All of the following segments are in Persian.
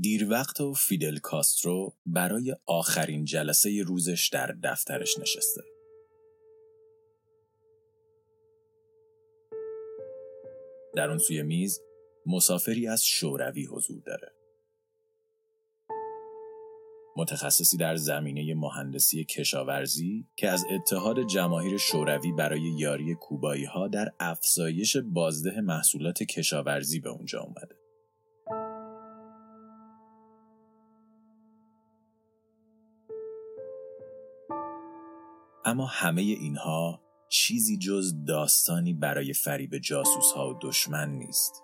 دیر وقت و فیدل کاسترو برای آخرین جلسه روزش در دفترش نشسته. در اون سوی میز مسافری از شوروی حضور داره. متخصصی در زمینه مهندسی کشاورزی که از اتحاد جماهیر شوروی برای یاری کوبایی ها در افزایش بازده محصولات کشاورزی به اونجا اومده. اما همه اینها چیزی جز داستانی برای فریب جاسوس ها و دشمن نیست.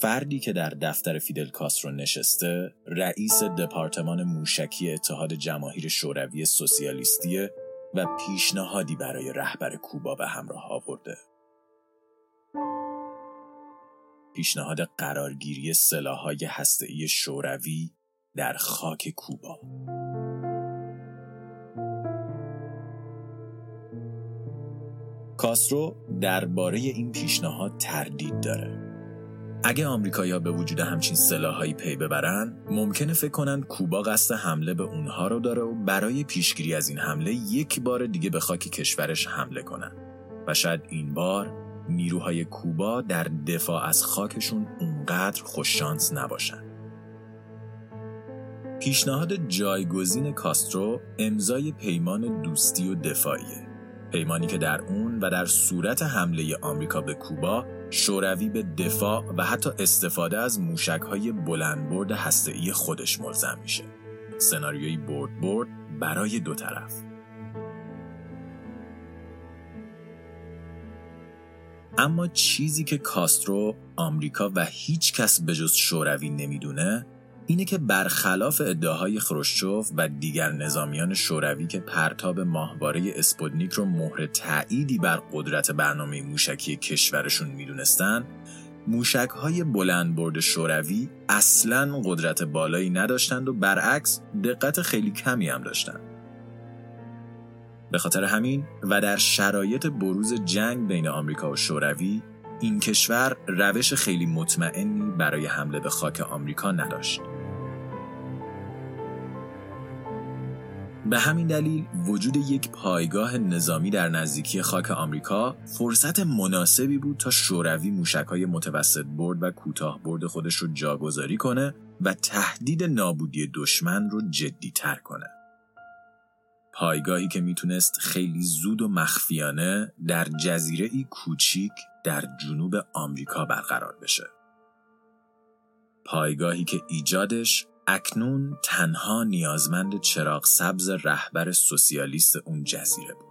فردی که در دفتر فیدل کاسترو نشسته رئیس دپارتمان موشکی اتحاد جماهیر شوروی سوسیالیستیه و پیشنهادی برای رهبر کوبا به همراه آورده. پیشنهاد قرارگیری سلاح‌های هسته‌ای شوروی در خاک کوبا. کاسترو درباره این پیشنهاد تردید داره. اگه آمریکایی‌ها به وجود همچین سلاحهایی پی ببرن ممکنه فکر کنن کوبا قصد حمله به اونها رو داره و برای پیشگیری از این حمله یک بار دیگه به خاک کشورش حمله کنن و شاید این بار نیروهای کوبا در دفاع از خاکشون اونقدر خوششانس نباشن پیشنهاد جایگزین کاسترو امضای پیمان دوستی و دفاعیه پیمانی که در اون و در صورت حمله آمریکا به کوبا شوروی به دفاع و حتی استفاده از موشکهای بلندبرد هسته‌ای خودش ملزم میشه. سناریوی برد برد برای دو طرف. اما چیزی که کاسترو، آمریکا و هیچ کس به جز شوروی نمی‌دونه اینه که برخلاف ادعاهای خروشچوف و دیگر نظامیان شوروی که پرتاب ماهواره اسپودنیک رو مهر تعییدی بر قدرت برنامه موشکی کشورشون می‌دونستن موشک های بلند برد شوروی اصلا قدرت بالایی نداشتند و برعکس دقت خیلی کمی هم داشتند. به خاطر همین و در شرایط بروز جنگ بین آمریکا و شوروی این کشور روش خیلی مطمئنی برای حمله به خاک آمریکا نداشت. به همین دلیل وجود یک پایگاه نظامی در نزدیکی خاک آمریکا فرصت مناسبی بود تا شوروی موشکهای متوسط برد و کوتاه برد خودش رو جاگذاری کنه و تهدید نابودی دشمن رو جدیتر کنه. پایگاهی که می‌تونست خیلی زود و مخفیانه در جزیره ای کوچیک در جنوب آمریکا برقرار بشه. پایگاهی که ایجادش اکنون تنها نیازمند چراغ سبز رهبر سوسیالیست اون جزیره بود.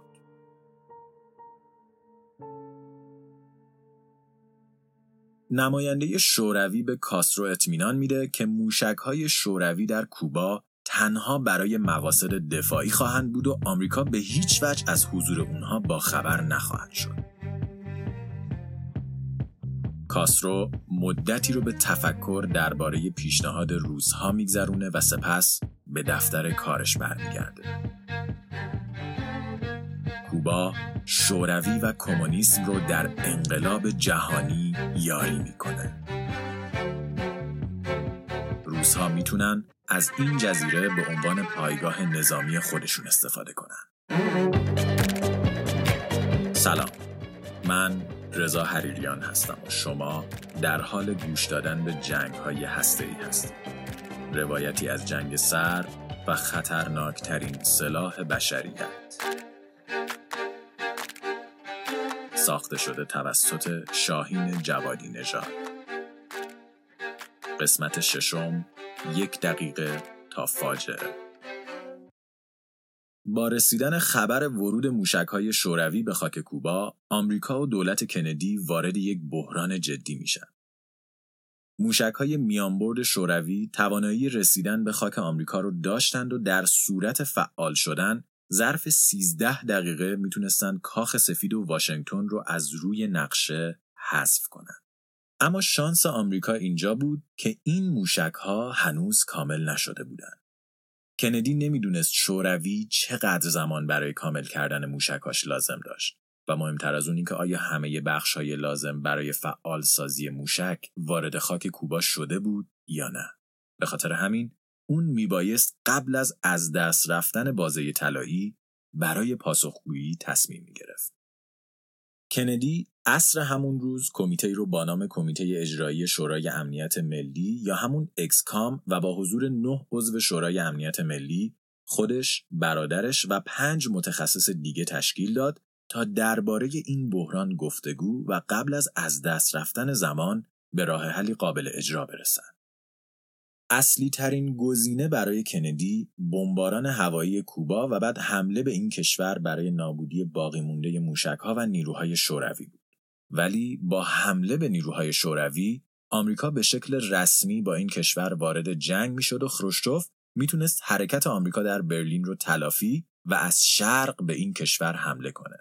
نماینده شوروی به کاسترو اطمینان میده که موشکهای شوروی در کوبا تنها برای مقاصد دفاعی خواهند بود و آمریکا به هیچ وجه از حضور اونها با خبر نخواهد شد. کاسترو مدتی رو به تفکر درباره پیشنهاد روزها میگذرونه و سپس به دفتر کارش برمیگرده. کوبا شوروی و کمونیسم رو در انقلاب جهانی یاری می‌کنه. روزها می‌تونن از این جزیره به عنوان پایگاه نظامی خودشون استفاده کنن. سلام من رضا حریریان هستم و شما در حال گوش دادن به جنگ های هسته ای هستید. روایتی از جنگ سر و خطرناکترین سلاح بشریت. ساخته شده توسط شاهین جوادی نژاد. قسمت ششم یک دقیقه تا فاجعه با رسیدن خبر ورود موشکهای شوروی به خاک کوبا، آمریکا و دولت کندی وارد یک بحران جدی میشن. موشکهای میانبرد شوروی توانایی رسیدن به خاک آمریکا رو داشتند و در صورت فعال شدن ظرف 13 دقیقه می‌تونستند کاخ سفید و واشنگتن رو از روی نقشه حذف کنند. اما شانس آمریکا اینجا بود که این موشک ها هنوز کامل نشده بودند. کندی نمی‌دونست شوروی چقدر زمان برای کامل کردن موشکاش لازم داشت. و مهمتر از اون که آیا همه بخش های لازم برای فعال سازی موشک وارد خاک کوبا شده بود یا نه. به خاطر همین اون میبایست قبل از از دست رفتن بازه طلایی برای پاسخگویی تصمیم می‌گرفت. کندی اصر همون روز کمیته رو با نام کمیته اجرایی شورای امنیت ملی یا همون اکسکام و با حضور نه عضو شورای امنیت ملی خودش، برادرش و پنج متخصص دیگه تشکیل داد تا درباره این بحران گفتگو و قبل از از دست رفتن زمان به راه حلی قابل اجرا برسن. اصلی ترین گزینه برای کندی بمباران هوایی کوبا و بعد حمله به این کشور برای نابودی باقی مونده موشکها و نیروهای شوروی بود. ولی با حمله به نیروهای شوروی آمریکا به شکل رسمی با این کشور وارد جنگ می‌شد و خروشچوف می‌تونست حرکت آمریکا در برلین رو تلافی و از شرق به این کشور حمله کنه.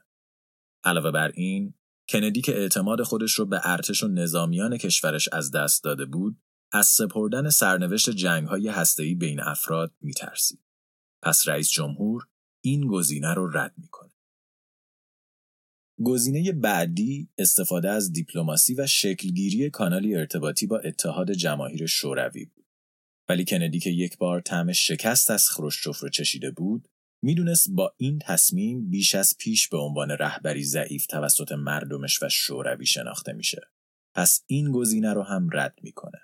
علاوه بر این، کندی که اعتماد خودش رو به ارتش و نظامیان کشورش از دست داده بود، از سپردن سرنوشت جنگ های هسته‌ای بین افراد میترسید. پس رئیس جمهور این گزینه رو رد می‌کنه. گزینه بعدی استفاده از دیپلماسی و شکلگیری کانالی ارتباطی با اتحاد جماهیر شوروی بود. ولی کندی که یک بار طعم شکست از خروشچوف رو چشیده بود، می‌دونست با این تصمیم بیش از پیش به عنوان رهبری ضعیف توسط مردمش و شوروی شناخته میشه. پس این گزینه رو هم رد می‌کنه.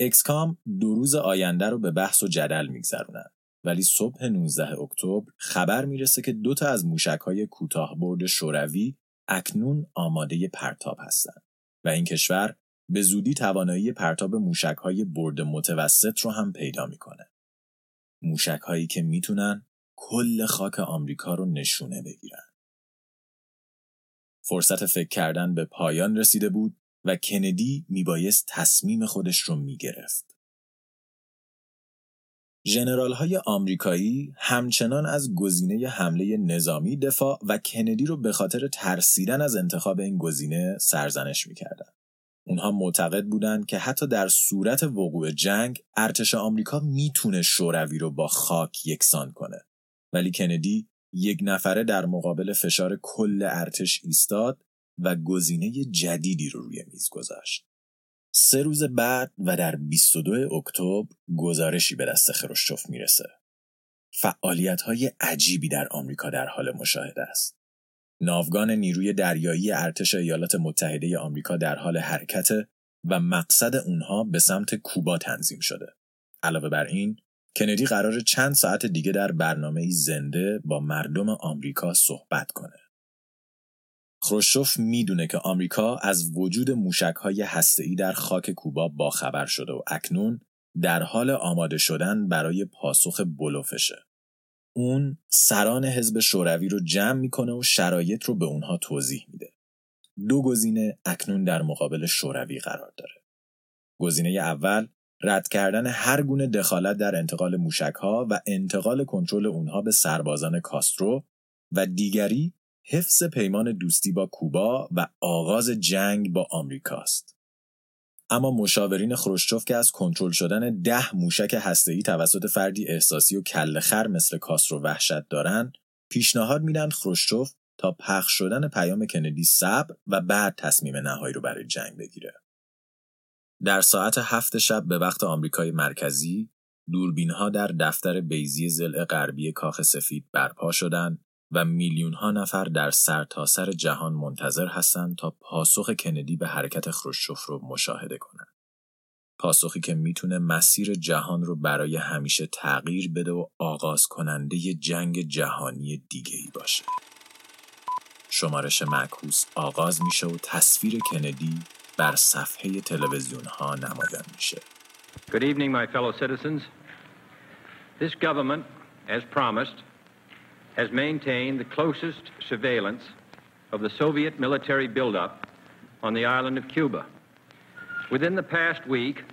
اکسکام دو روز آینده رو به بحث و جدل میگذرونن ولی صبح 19 اکتبر خبر می‌رسه که دو تا از موشک‌های کوتاه برد شوروی اکنون آماده پرتاب هستند و این کشور به زودی توانایی پرتاب موشک‌های برد متوسط رو هم پیدا می‌کنه. موشک‌هایی که می‌تونن کل خاک آمریکا رو نشونه بگیرن. فرصت فکر کردن به پایان رسیده بود و کندی میبایست تصمیم خودش رو می‌گرفت. جنرال های آمریکایی همچنان از گزینه حمله نظامی دفاع و کندی رو به خاطر ترسیدن از انتخاب این گزینه سرزنش می‌کردند. اونها معتقد بودند که حتی در صورت وقوع جنگ ارتش آمریکا می‌تونه شوروی رو با خاک یکسان کنه. ولی کندی یک نفره در مقابل فشار کل ارتش ایستاد و گزینه جدیدی رو روی میز گذاشت. سه روز بعد و در 22 اکتبر گزارشی به دست خروشچوف می‌رسه. فعالیت های عجیبی در آمریکا در حال مشاهده است. ناوگان نیروی دریایی ارتش ایالات متحده آمریکا در حال حرکت و مقصد اونها به سمت کوبا تنظیم شده. علاوه بر این، کندی قرار چند ساعت دیگه در برنامه زنده با مردم آمریکا صحبت کنه. خروشوف می‌دونه که آمریکا از وجود موشکهای هسته‌ای در خاک کوبا باخبر شده و اکنون در حال آماده شدن برای پاسخ بلوفشه. اون سران حزب شوروی رو جمع می‌کنه و شرایط رو به اونها توضیح میده. دو گزینه اکنون در مقابل شوروی قرار داره. گزینه اول رد کردن هر گونه دخالت در انتقال موشکها و انتقال کنترل اونها به سربازان کاسترو و دیگری حفظ پیمان دوستی با کوبا و آغاز جنگ با آمریکاست. اما مشاورین خروشچوف که از کنترل شدن ده موشک هسته‌ای توسط فردی احساسی و کلخر مثل کاسترو وحشت دارن، پیشنهاد میدن خروشچوف تا پخش شدن پیام کندی صبر و بعد تصمیم نهایی رو برای جنگ بگیره. در ساعت هفت شب به وقت آمریکای مرکزی، دوربین ها در دفتر بیزی زل غربی کاخ سفید برپا شدند و میلیون ها نفر در سرتاسر سر جهان منتظر هستند تا پاسخ کندی به حرکت خروشچوف رو مشاهده کنند. پاسخی که می‌تونه مسیر جهان رو برای همیشه تغییر بده و آغاز کننده ی جنگ جهانی دیگه ای باشه. شمارش معکوس آغاز میشه و تصویر کندی بر صفحه تلویزیون ها نمایان میشه. Good evening my fellow citizens. This government as promised has maintained the closest surveillance of the Soviet military buildup on the island of Cuba. Within the past week,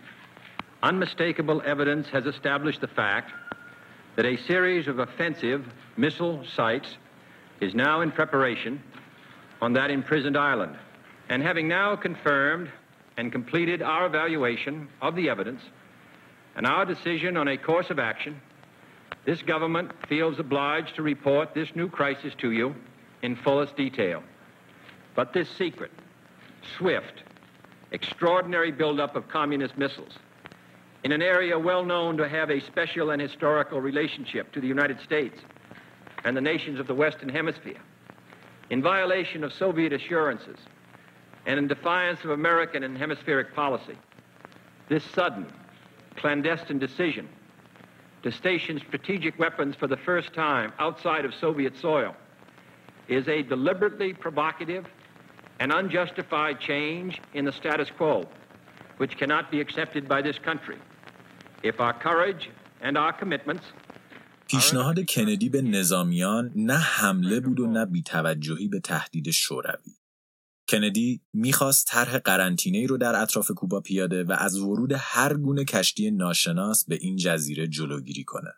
unmistakable evidence has established the fact that a series of offensive missile sites is now in preparation on that imprisoned island. And having now confirmed and completed our evaluation of the evidence and our decision on a course of action, this government feels obliged to report this new crisis to you in fullest detail. But this secret, swift, extraordinary buildup of communist missiles in an area well known to have a special and historical relationship to the United States and the nations of the Western Hemisphere, in violation of Soviet assurances and in defiance of American and hemispheric policy, this sudden, clandestine decision to station strategic weapons for the first time outside of Soviet soil is a deliberately provocative and unjustified change in the status quo, which cannot be accepted by this country. If our courage and our commitments پیشنهاد کندی به نظامیان نه حمله بود و نه بیتوجهی به تهدید شوروی. کندی می‌خواست طرح قرنطینه رو در اطراف کوبا پیاده و از ورود هر گونه کشتی ناشناس به این جزیره جلوگیری کنه.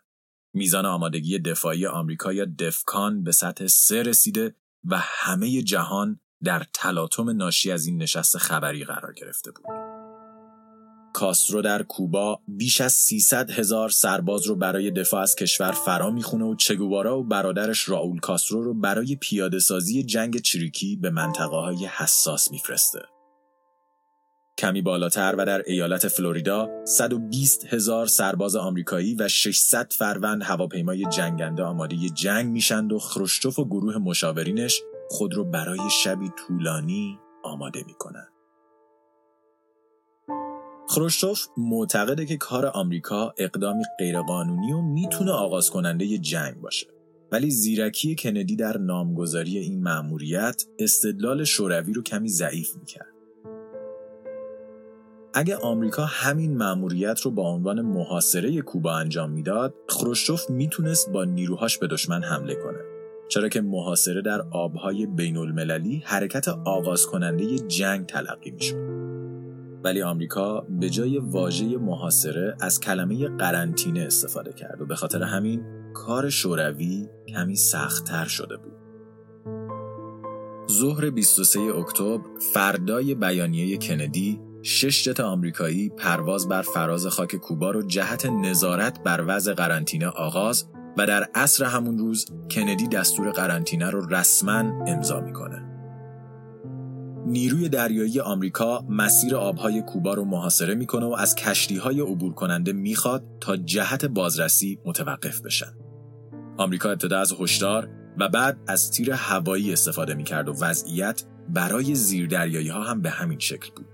میزان آمادگی دفاعی آمریکا یا دفکان به سطح سه رسیده و همه جهان در تلاطم ناشی از این نشست خبری قرار گرفته بود. کاسترو در کوبا بیش از 300 هزار سرباز رو برای دفاع از کشور فرا می‌خونه و چگوارا و برادرش راول کاسترو رو برای پیاده سازی جنگ چریکی به منطقه های حساس میفرسته. کمی بالاتر و در ایالت فلوریدا 120 هزار سرباز آمریکایی و 600 فروند هواپیمای جنگنده آماده جنگ میشند و خروشچوف و گروه مشاورینش خود رو برای شبی طولانی آماده می‌کنند. خروشچوف معتقده که کار آمریکا اقدامی غیرقانونی و می‌تونه آغاز کننده جنگ باشه. ولی زیرکی کندی در نامگذاری این مأموریت استدلال شوروی رو کمی ضعیف می‌کرد. اگه آمریکا همین مأموریت رو با عنوان محاصره کوبا انجام می‌داد، خروشچوف می‌تونست با نیروهاش به دشمن حمله کنه. چرا که محاصره در آبهای بین المللی حرکت آغاز کننده جنگ تلقی می‌شد. ولی آمریکا به جای واژه محاصره از کلمه قرنطینه استفاده کرد و به خاطر همین کار شوروی کمی سختتر شده بود. ظهر 23 اکتبر فردای بیانیه کندی شش جت آمریکایی پرواز بر فراز خاک کوبا رو جهت نظارت بر وضع قرنطینه آغاز و در عصر همون روز کندی دستور قرنطینه رو رسما امضا می‌کنه. نیروی دریایی آمریکا مسیر آبهای کوبا رو محاصره می‌کنه و از کشتیهای عبور کننده می‌خواد تا جهت بازرسی متوقف بشن. آمریکا ابتدا از هشدار و بعد از تیر هوایی استفاده می‌کرد و وضعیت برای زیردریایی ها هم به همین شکل بود.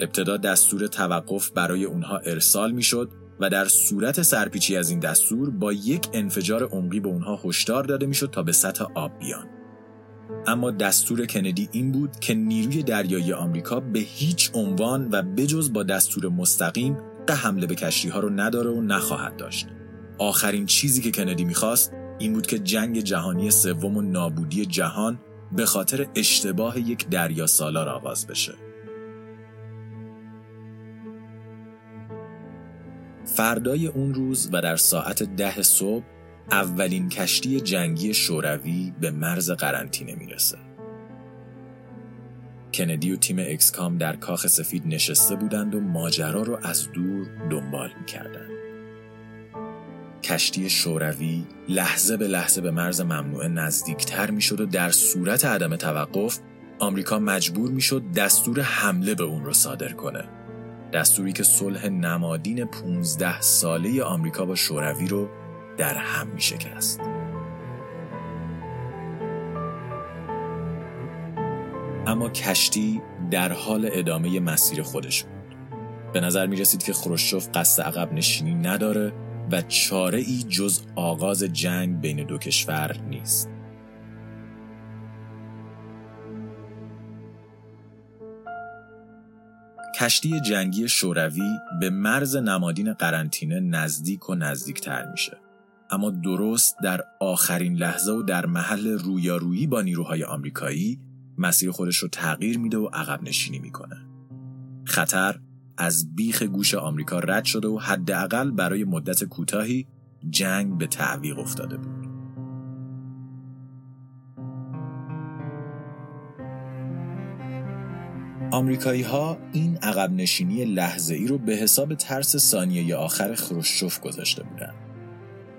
ابتدا دستور توقف برای اونها ارسال می‌شد و در صورت سرپیچی از این دستور با یک انفجار عمقی به اونها هشدار داده می‌شد تا به سطح آب بیان. اما دستور کندی این بود که نیروی دریایی آمریکا به هیچ عنوان و بجز با دستور مستقیم به حمله به کشتی ها رو نداره و نخواهد داشت. آخرین چیزی که کندی می‌خواست این بود که جنگ جهانی سوم و نابودی جهان به خاطر اشتباه یک دریا سالار آغاز بشه. فردای اون روز و در ساعت ده صبح اولین کشتی جنگی شوروی به مرز قرنطینه می‌رسه. کندی و تیم اکسکام در کاخ سفید نشسته بودند و ماجرا رو از دور دنبال می‌کردند. کشتی شوروی لحظه به لحظه به مرز ممنوعه نزدیکتر می‌شد و در صورت عدم توقف آمریکا مجبور می‌شد دستور حمله به اون رو صادر کنه. دستوری که صلح نمادین 15 ساله آمریکا با شوروی رو در هم می شکست. اما کشتی در حال ادامه مسیر خودش بود. به نظر می رسید که خروشچوف قصد عقب نشینی نداره و چاره ای جز آغاز جنگ بین دو کشور نیست. کشتی جنگی شوروی به مرز نمادین قرنطینه نزدیک و نزدیکتر میشه. اما درست در آخرین لحظه و در محل رویارویی با نیروهای آمریکایی مسیر خودش رو تغییر میده و عقب نشینی می‌کنه. خطر از بیخ گوش آمریکا رد شده و حداقل برای مدت کوتاهی جنگ به تعویق افتاده بود. آمریکایی ها این عقب نشینی لحظه ای رو به حساب ترس ثانیه آخر خروشچوف گذاشته بودند.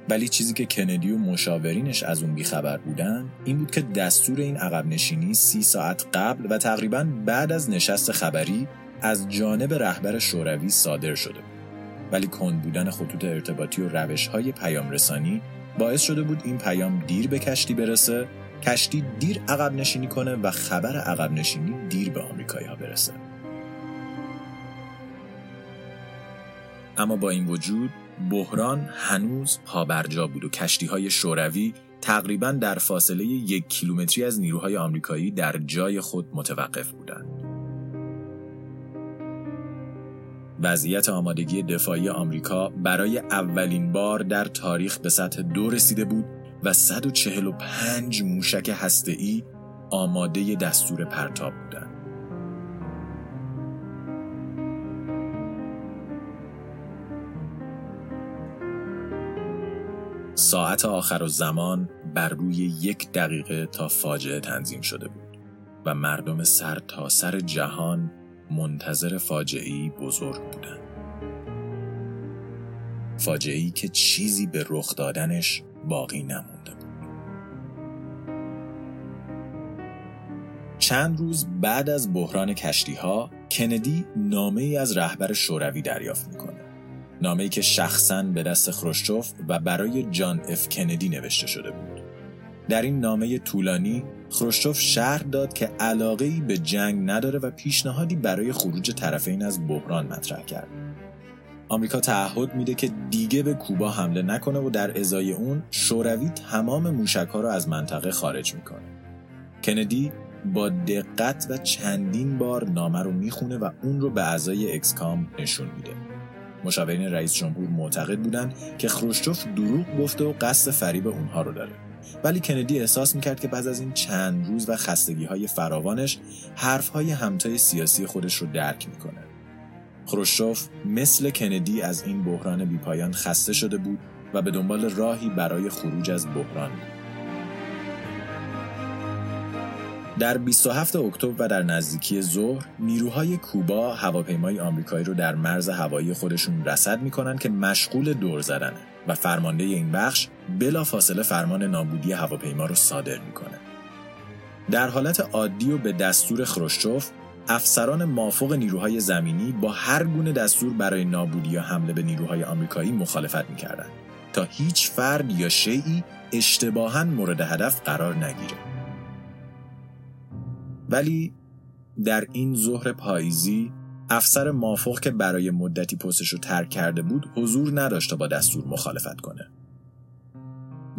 ولی چیزی که کندی و مشاورینش از اون بیخبر بودن این بود که دستور این عقب نشینی سی ساعت قبل و تقریبا بعد از نشست خبری از جانب رهبر شوروی صادر شده بود. ولی کند بودن خطوط ارتباطی و روش های پیام رسانی باعث شده بود این پیام دیر به کشتی برسه کشتی دیر عقب نشینی کنه و خبر عقب نشینی دیر به آمریکایی ها برسه. اما با این وجود بحران هنوز پابرجا بود و کشتی های شوروی تقریبا در فاصله یک کیلومتری از نیروهای آمریکایی در جای خود متوقف بودند. وضعیت آمادگی دفاعی آمریکا برای اولین بار در تاریخ به سطح دو رسیده بود و 145 موشک هسته‌ای آماده دستور پرتاب بودند. ساعت آخر و زمان بر روی یک دقیقه تا فاجعه تنظیم شده بود و مردم سر تا سر جهان منتظر فاجعه‌ای بزرگ بودند. فاجعه‌ای که چیزی به رخ دادنش باقی نمونده بود. چند روز بعد از بحران کشتی ها کندی نامه ای از رهبر شوروی دریافت می‌کنه. نامه ای که شخصا به دست خروشچوف و برای جان اف کندی نوشته شده بود. در این نامه طولانی خروشچوف شرح داد که علاقه ای به جنگ نداره و پیشنهادی برای خروج طرفین از بحران مطرح کرد. آمریکا تعهد میده که دیگه به کوبا حمله نکنه و در ازای اون شوروی تمام موشک ها رو از منطقه خارج می‌کنه. کندی با دقت و چندین بار نامه رو می‌خونه و اون رو به اعضای اکسکام نشون میده. مشاورین رئیس جمهور معتقد بودند که خروشچوف دروغ گفته و قصد فریب اونها رو داره. ولی کندی احساس می‌کرد که بعد از این چند روز و خستگی های فراوانش حرف های همتای سیاسی خودش رو درک می‌کنه. خروشچوف مثل کندی از این بحران بیپایان خسته شده بود و به دنبال راهی برای خروج از بحران بود. در 27 اکتبر و در نزدیکی ظهر نیروهای کوبا هواپیمای آمریکایی رو در مرز هوایی خودشون رصد می‌کنن که مشغول دور زدنه و فرمانده این بخش بلا فاصله فرمان نابودی هواپیما رو صادر می‌کنه. در حالت عادی و به دستور خروشچوف افسران مافوق نیروهای زمینی با هر گونه دستور برای نابودی یا حمله به نیروهای آمریکایی مخالفت می‌کردند تا هیچ فرد یا شیعی اشتباها مورد هدف قرار نگیره. ولی در این ظهر پاییزی افسر مافوق که برای مدتی پستش رو ترک کرده بود حضور نداشت تا با دستور مخالفت کنه.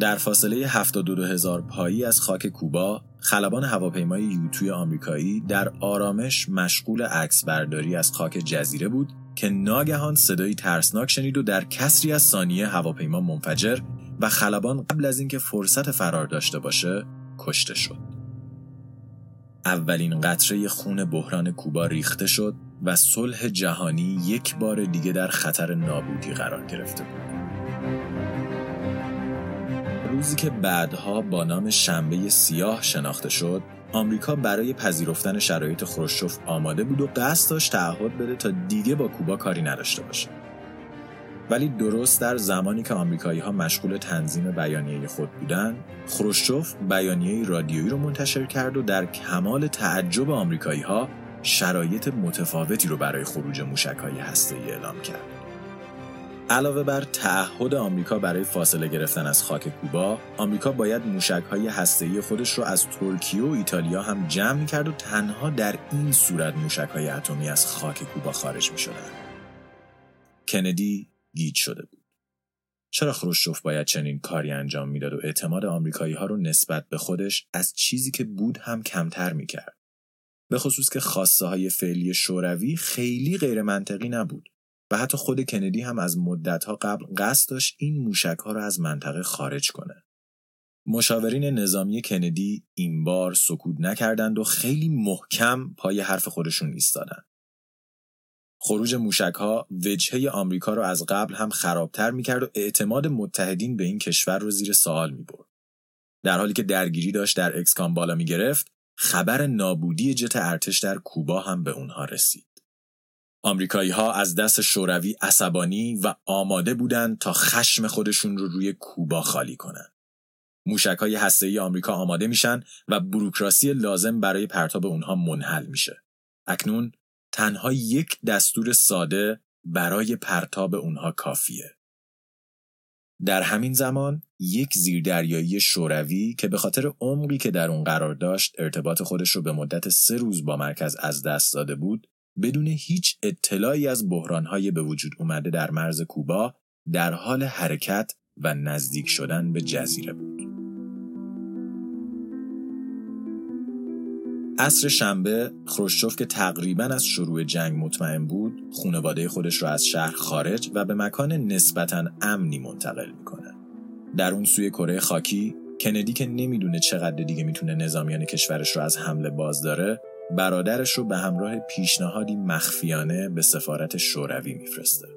در فاصله 72 هزار پایی از خاک کوبا خلبان هواپیمای یوتوی آمریکایی در آرامش مشغول عکس برداری از خاک جزیره بود که ناگهان صدایی ترسناک شنید و در کسری از ثانیه هواپیما منفجر و خلبان قبل از اینکه فرصت فرار داشته باشه کشته شد. اولین قطره خون بحران کوبا ریخته شد و صلح جهانی یک بار دیگه در خطر نابودی قرار گرفته بود. روزی که بعدها با نام شنبه سیاه شناخته شد، آمریکا برای پذیرفتن شرایط خروشچوف آماده بود و قصد داشت تعهد بده تا دیگه با کوبا کاری نداشته باشه. ولی درست در زمانی که آمریکایی ها مشغول تنظیم بیانیه خود بودند، خروشچوف بیانیه رادیویی رو منتشر کرد و در کمال تعجب آمریکایی ها شرایط متفاوتی رو برای خروج موشک های هسته‌ای اعلام کرد. علاوه بر تعهد آمریکا برای فاصله گرفتن از خاک کوبا، آمریکا باید موشک های هسته‌ای خودش رو از ترکیه و ایتالیا هم جمع کرد و تنها در این صورت موشک های اتمی از خاک کوبا خارج می شدن. کندی گیج شده بود. چرا خروشچوف باید چنین کاری انجام می‌داد و اعتماد آمریکایی ها رو نسبت به خودش از چیزی که بود هم کمتر می‌کرد؟ به خصوص که خواسته های فعلی شوروی خیلی غیر منطقی نبود و حتی خود کندی هم از مدتها قبل قصد داشت این موشک ها رو از منطقه خارج کنه. مشاورین نظامی کندی این بار سکوت نکردند و خیلی محکم پای حرف خودشون ایستادند. خروج موشک ها وجهه آمریکا رو از قبل هم خرابتر می‌کرد و اعتماد متحدین به این کشور رو زیر سوال می‌برد. در حالی که درگیری داشت در اکسکام بالا می‌گرفت، خبر نابودی جت ارتش در کوبا هم به اونها رسید. آمریکایی ها از دست شوروی عصبانی و آماده بودند تا خشم خودشون رو روی کوبا خالی کنند. موشک های هسته آمریکا آماده میشن و بروکراسی لازم برای پرتاب اونها منحل میشه. اکنون تنها یک دستور ساده برای پرتاب اونها کافیه. در همین زمان یک زیردریایی شوروی که به خاطر عمقی که در اون قرار داشت ارتباط خودش رو به مدت سه روز با مرکز از دست داده بود بدون هیچ اطلاعی از بحرانهای به وجود اومده در مرز کوبا در حال حرکت و نزدیک شدن به جزیره بود. عصر شنبه خروشچوف که تقریبا از شروع جنگ مطمئن بود خانواده خودش را از شهر خارج و به مکان نسبتا امنی منتقل می‌کنه در اون سوی کره خاکی کندی که نمی‌دونه چقدر دیگه می‌تونه نظامیان کشورش رو از حمله باز داره برادرش رو به همراه پیشنهادی مخفیانه به سفارت شوروی میفرسته.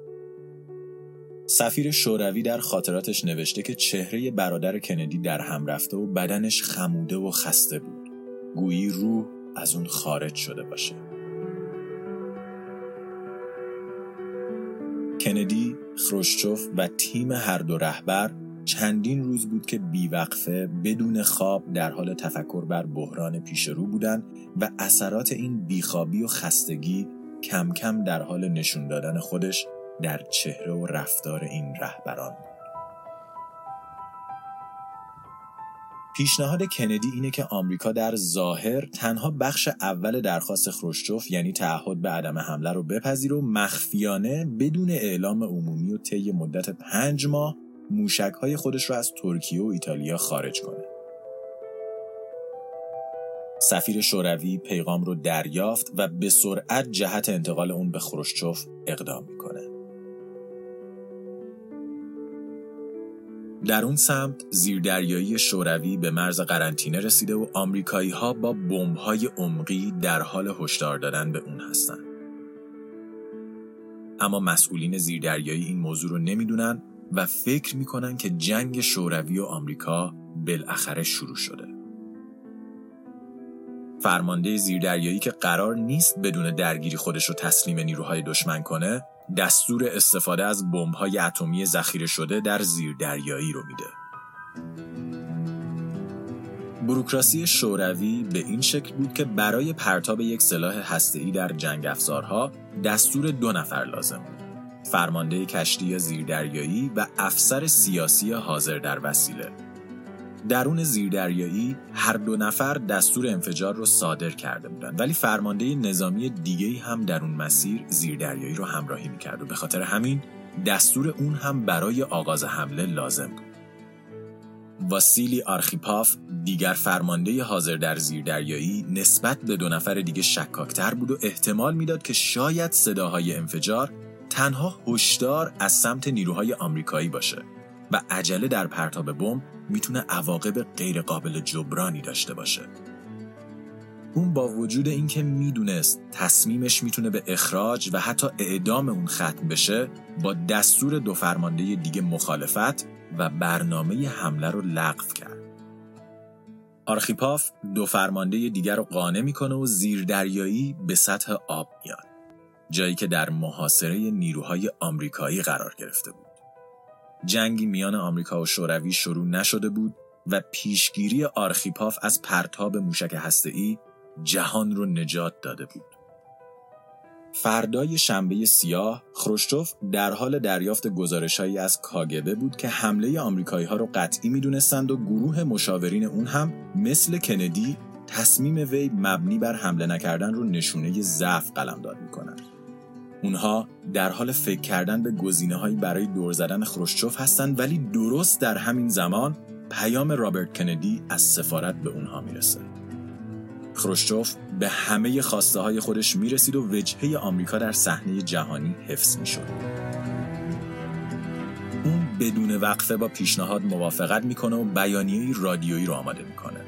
سفیر شوروی در خاطراتش نوشته که چهره برادر کندی در هم رفته و بدنش خموده و خسته بود. گویی روح از اون خارج شده باشه کندی، خروشچوف و تیم هر دو رهبر چندین روز بود که بیوقفه بدون خواب در حال تفکر بر بحران پیش رو بودن و اثرات این بیخوابی و خستگی کم کم در حال نشون دادن خودش در چهره و رفتار این رهبران بود. پیشنهاد کندی اینه که آمریکا در ظاهر تنها بخش اول درخواست خروشچوف یعنی تعهد به عدم حمله رو بپذیر و مخفیانه بدون اعلام عمومی و طی مدت پنج ماه موشک های خودش رو از ترکیه و ایتالیا خارج کنه. سفیر شوروی پیغام رو دریافت و به سرعت جهت انتقال اون به خروشچوف اقدام می‌کنه. در اون سمت زیردریایی شوروی به مرز قرنطینه رسیده و آمریکایی ها با بمب های عمقی در حال هشدار دادن به اون هستن. اما مسئولین زیردریایی این موضوع رو نمی‌دونن و فکر می‌کنن که جنگ شوروی و آمریکا بالاخره شروع شده. فرمانده زیردریایی که قرار نیست بدون درگیری خودش رو تسلیم نیروهای دشمن کنه دستور استفاده از بمب‌های اتمی ذخیره شده در زیردریایی رو میده. بروکراسی شوروی به این شکل بود که برای پرتاب یک سلاح هسته‌ای در جنگ افزارها دستور دو نفر لازم بود. فرمانده کشتی زیردریایی و افسر سیاسی حاضر در وسیله درون زیردریایی هر دو نفر دستور انفجار رو صادر کرده بودند ولی فرمانده نظامی دیگه هم در اون مسیر زیردریایی رو همراهی می‌کرد و به خاطر همین دستور اون هم برای آغاز حمله لازم بود. واسیلی آرخیپاف دیگر فرمانده حاضر در زیردریایی نسبت به دو نفر دیگه شکاکتر بود و احتمال می‌داد که شاید صداهای انفجار تنها هشدار از سمت نیروهای آمریکایی باشه و عجله در پرتاب بمب می‌تونه عواقب غیرقابل جبرانی داشته باشه. اون با وجود اینکه می‌دونست تصمیمش می‌تونه به اخراج و حتی اعدام اون ختم بشه با دستور دو فرمانده دیگه مخالفت و برنامه حمله رو لغو کرد. آرخیپاف دو فرمانده دیگر رو قانع می‌کنه و زیردریایی به سطح آب میاد. جایی که در محاصره نیروهای آمریکایی قرار گرفته بود. جنگی میان آمریکا و شوروی شروع نشده بود و پیشگیری آرخیپاف از پرتاب موشک هسته‌ای جهان رو نجات داده بود. فردای شنبه سیاه خروشچوف در حال دریافت گزارشهایی از کاگبه بود که حمله آمریکایی ها رو قطعی می‌دونستند و گروه مشاورین اون هم مثل کندی تصمیم وی مبنی بر حمله نکردن رو نشونه ضعف قلمداد می‌کنند. اونها در حال فکر کردن به گزینه برای دور زدن خروشچوف هستند ولی درست در همین زمان پیام رابرت کندی از سفارت به اونها می‌رسه. خروشچوف به همه خواسته های خودش می‌رسید و وجهه آمریکا در صحنه جهانی حفظ می‌شد. اون بدون وقفه با پیشنهاد موافقت می‌کنه و بیانیه رادیویی رو آماده می‌کنه.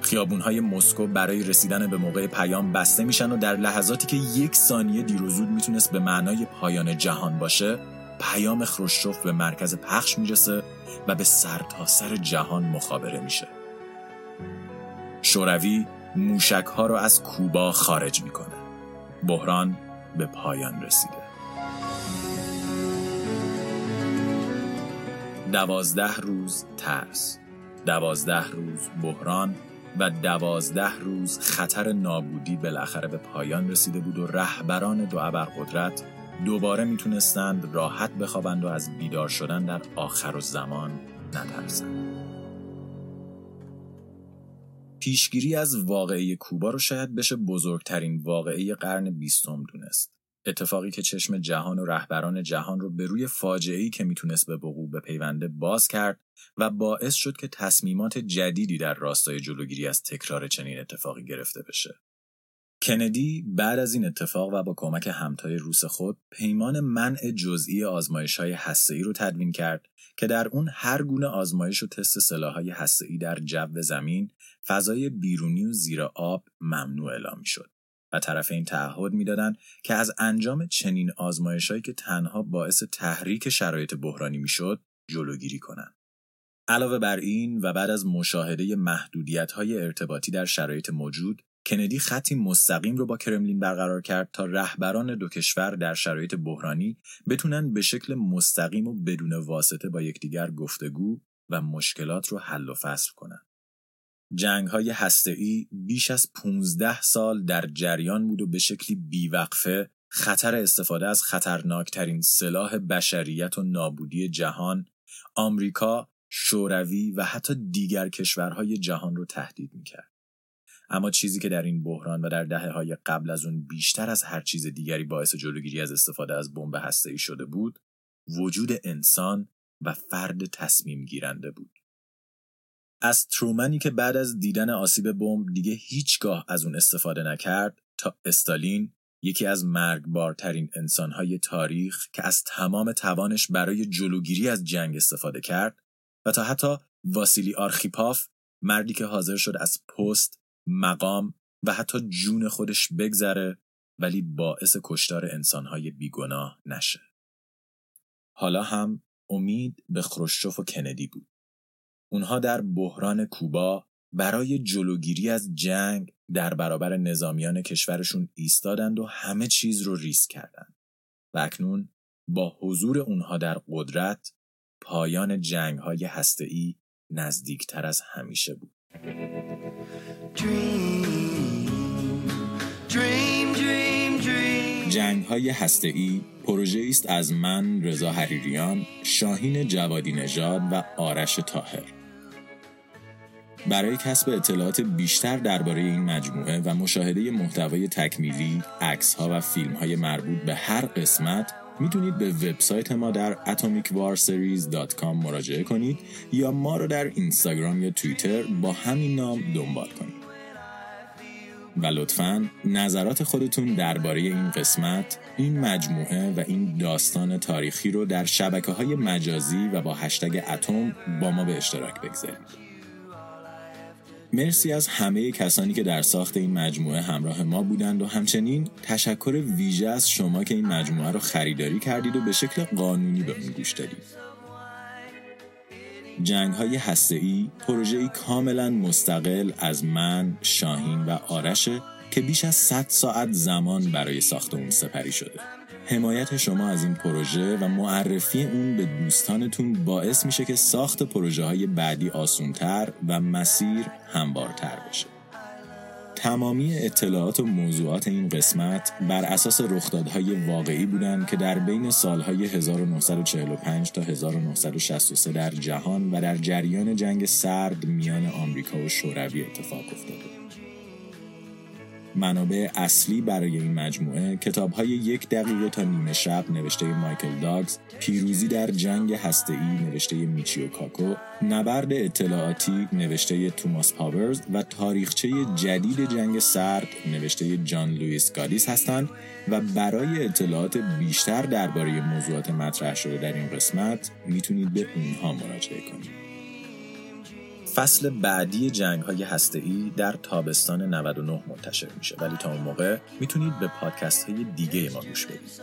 خیابونهای مسکو برای رسیدن به موقع پیام بسته میشن و در لحظاتی که یک ثانیه دیر و زود می‌تونست به معنای پایان جهان باشه پیام خروشچوف به مرکز پخش می‌رسه و به سرتاسر سر جهان مخابره میشه. شوروی موشک ها رو از کوبا خارج می‌کنه. بحران به پایان رسیده. دوازده روز ترس، دوازده روز بحران و دوازده روز خطر نابودی بالاخره به پایان رسیده بود و رهبران دو ابرقدرت دوباره می‌تونستند راحت بخوابند و از بیدار شدن در آخر و زمان نترسند. پیشگیری از واقعی کوبا رو شاید بشه بزرگترین واقعی قرن بیستم دونست. اتفاقی که چشم جهان و رهبران جهان رو به روی فاجعه‌ای که می‌تونست به وقوع بپیونده باز کرد و باعث شد که تصمیمات جدیدی در راستای جلوگیری از تکرار چنین اتفاقی گرفته بشه. کندی بعد از این اتفاق و با کمک همتای روس خود پیمان منع جزئی آزمایش های ای رو تدوین کرد که در اون هر گونه آزمایش و تست سلاحهای ای در جو زمین فضای بیرونی و زیر آب ممنوع اعلام شد و این تعهد می‌دادند که از انجام چنین آزمایشهایی که تنها باعث تحریک شرایط بحرانی می‌شد جلوگیری کنند. علاوه بر این و بعد از مشاهده محدودیت های ارتباطی در شرایط موجود کندی خطی مستقیم رو با کرملین برقرار کرد تا رهبران دو کشور در شرایط بحرانی بتونن به شکل مستقیم و بدون واسطه با یکدیگر گفتگو و مشکلات رو حل و فصل کنند. جنگ های ای بیش از 15 سال در جریان بود و به شکلی بیوقفه خطر استفاده از خطرناکترین سلاح بشریت و نابودی جهان آمریکا، شوروی و حتی دیگر کشورهای جهان رو تهدید می‌کرد. اما چیزی که در این بحران و در دهه های قبل از اون بیشتر از هر چیز دیگری باعث جلوگیری از استفاده از بمب ای شده بود وجود انسان و فرد تصمیم گیرنده بود از ترومنی که بعد از دیدن آسیب بمب دیگه هیچگاه از اون استفاده نکرد تا استالین یکی از مرگبارترین انسانهای تاریخ که از تمام توانش برای جلوگیری از جنگ استفاده کرد و تا حتی واسیلی آرخیپاف مردی که حاضر شد از پست مقام و حتی جون خودش بگذره ولی باعث کشتار انسانهای بیگناه نشه. حالا هم امید به خروشچوف و کندی بود. اونها در بحران کوبا برای جلوگیری از جنگ در برابر نظامیان کشورشون ایستادند و همه چیز رو ریس کردند. و اکنون با حضور اونها در قدرت پایان جنگ های نزدیکتر از همیشه بود. جنگ های هسته ای پروژه است از من رضا حریریان، شاهین جوادی نژاد و آرش تاهر. برای کسب اطلاعات بیشتر درباره این مجموعه و مشاهده محتوای تکمیلی، عکس ها و فیلم های مربوط به هر قسمت می‌تونید به وبسایت ما در atomicwarseries.com مراجعه کنید یا ما رو در اینستاگرام یا توییتر با همین نام دنبال کنید. و لطفا نظرات خودتون درباره این قسمت، این مجموعه و این داستان تاریخی رو در شبکه های مجازی و با هشتگ اتم با ما به اشتراک بگذارید. مرسی از همه کسانی که در ساخت این مجموعه همراه ما بودند و همچنین تشکر ویژه از شما که این مجموعه رو خریداری کردید و به شکل قانونی به اون گوش دادید. جنگ های هسته پروژه‌ای کاملا مستقل از من، شاهین و آرشه که بیش از 100 ساعت زمان برای ساخت اون سپری شده. حمایت شما از این پروژه و معرفی اون به دوستانتون باعث میشه که ساخت پروژه های بعدی آسونتر و مسیر هموارتر بشه. تمامی اطلاعات و موضوعات این قسمت بر اساس رخدادهای واقعی بودند که در بین سالهای 1945 تا 1963 در جهان و در جریان جنگ سرد میان آمریکا و شوروی اتفاق افتاده. منابع اصلی برای این مجموعه کتاب های یک دقیقه تا نیمه شب نوشته مایکل دابز پیروزی در جنگ هسته‌ای نوشته میچیو کاکو نبرد اطلاعاتی نوشته توماس پاورز و تاریخچه جدید جنگ سرد نوشته جان لوئیس گادیس هستند و برای اطلاعات بیشتر درباره موضوعات مطرح شده در این قسمت می‌تونید به اونها مراجعه کنید. فصل بعدی جنگ های ای در تابستان 99 منتشر میشه ولی تا اون موقع می‌تونید به پادکست های دیگه ما گوش بدید.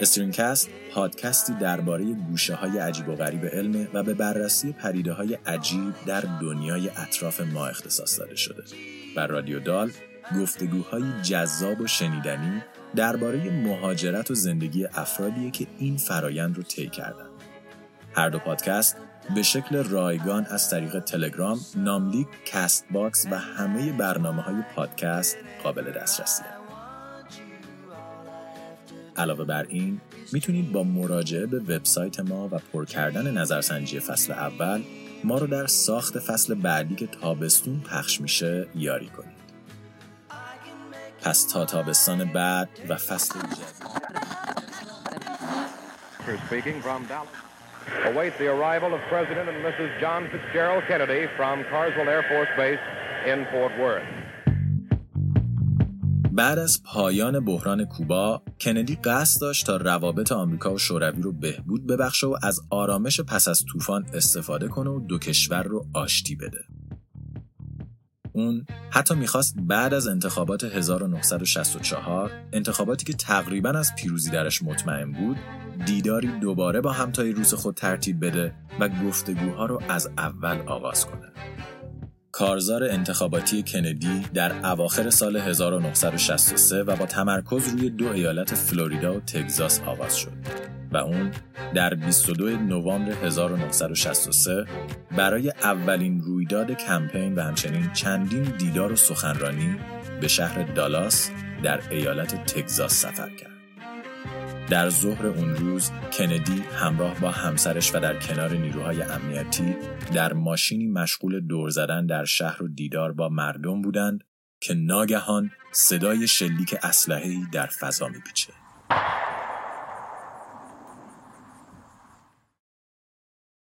استرینکست پادکستی درباره گوشه های عجیب و غریب علم و به بررسی پریده های عجیب در دنیای اطراف ما اختصاص داده شده. بر رادیو دال گفتگوهای جذاب و شنیدنی درباره مهاجرت و زندگی افرادیه که این فرایند رو طی کردن. هر دو پادکست به شکل رایگان از طریق تلگرام، ناملیک، Castbox و همه برنامه های پادکست قابل دسترسیه. علاوه بر این می‌تونید با مراجعه به وبسایت ما و پر کردن نظرسنجی فصل اول ما رو در ساخت فصل بعدی که تابستون پخش میشه یاری کنید. پس تا تابستان بعد و فصل جدید awaits the arrival of President and Mrs. John Fitzgerald Kennedy from Carswell Air Force Base in Fort Worth. بعد از پایان بحران کوبا، کندی قصد داشت تا روابط آمریکا و شوروی رو بهبود ببخشه و از آرامش پس از طوفان استفاده کنه و دو کشور رو آشتی بده. اون حتی می‌خواست بعد از انتخابات 1964 انتخاباتی که تقریبا از پیروزی درش مطمئن بود دیداری دوباره با همتای روس خود ترتیب بده و گفتگوها رو از اول آغاز کنه. کارزار انتخاباتی کندی در اواخر سال 1963 و با تمرکز روی دو ایالت فلوریدا و تگزاس آغاز شد و اون در 22 نوامبر 1963 برای اولین رویداد کمپین و همچنین چندین دیدار و سخنرانی به شهر دالاس در ایالت تگزاس سفر کرد. در ظهر اون روز کندی همراه با همسرش و در کنار نیروهای امنیتی در ماشینی مشغول دور زدن در شهر و دیدار با مردم بودند که ناگهان صدای شلیک اسلحه‌ای در فضا میپیچه.